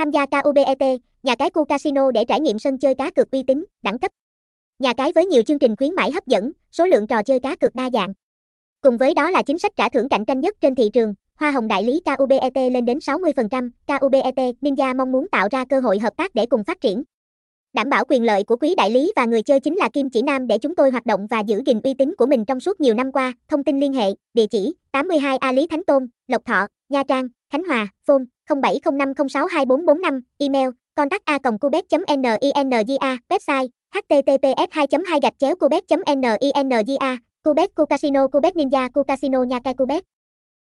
Tham gia KUBET, nhà cái Cu Casino để trải nghiệm sân chơi cá cược uy tín, đẳng cấp. Nhà cái với nhiều chương trình khuyến mãi hấp dẫn, số lượng trò chơi cá cược đa dạng. Cùng với đó là chính sách trả thưởng cạnh tranh nhất trên thị trường, hoa hồng đại lý KUBET lên đến 60%. KUBET Ninja mong muốn tạo ra cơ hội hợp tác để cùng phát triển. Đảm bảo quyền lợi của quý đại lý và người chơi chính là kim chỉ nam để chúng tôi hoạt động và giữ gìn uy tín của mình trong suốt nhiều năm qua. Thông tin liên hệ, địa chỉ 82 A Lý Thánh Tôn, Lộc Thọ, Nha Trang, Khánh Hòa, phone 0705062445, email contact a cubet.ninja, website https 2 2 gạch chéo cubet.ninja, Cubet Cu Casino Cubet Ninja Cu Casino nhà Cai Cubet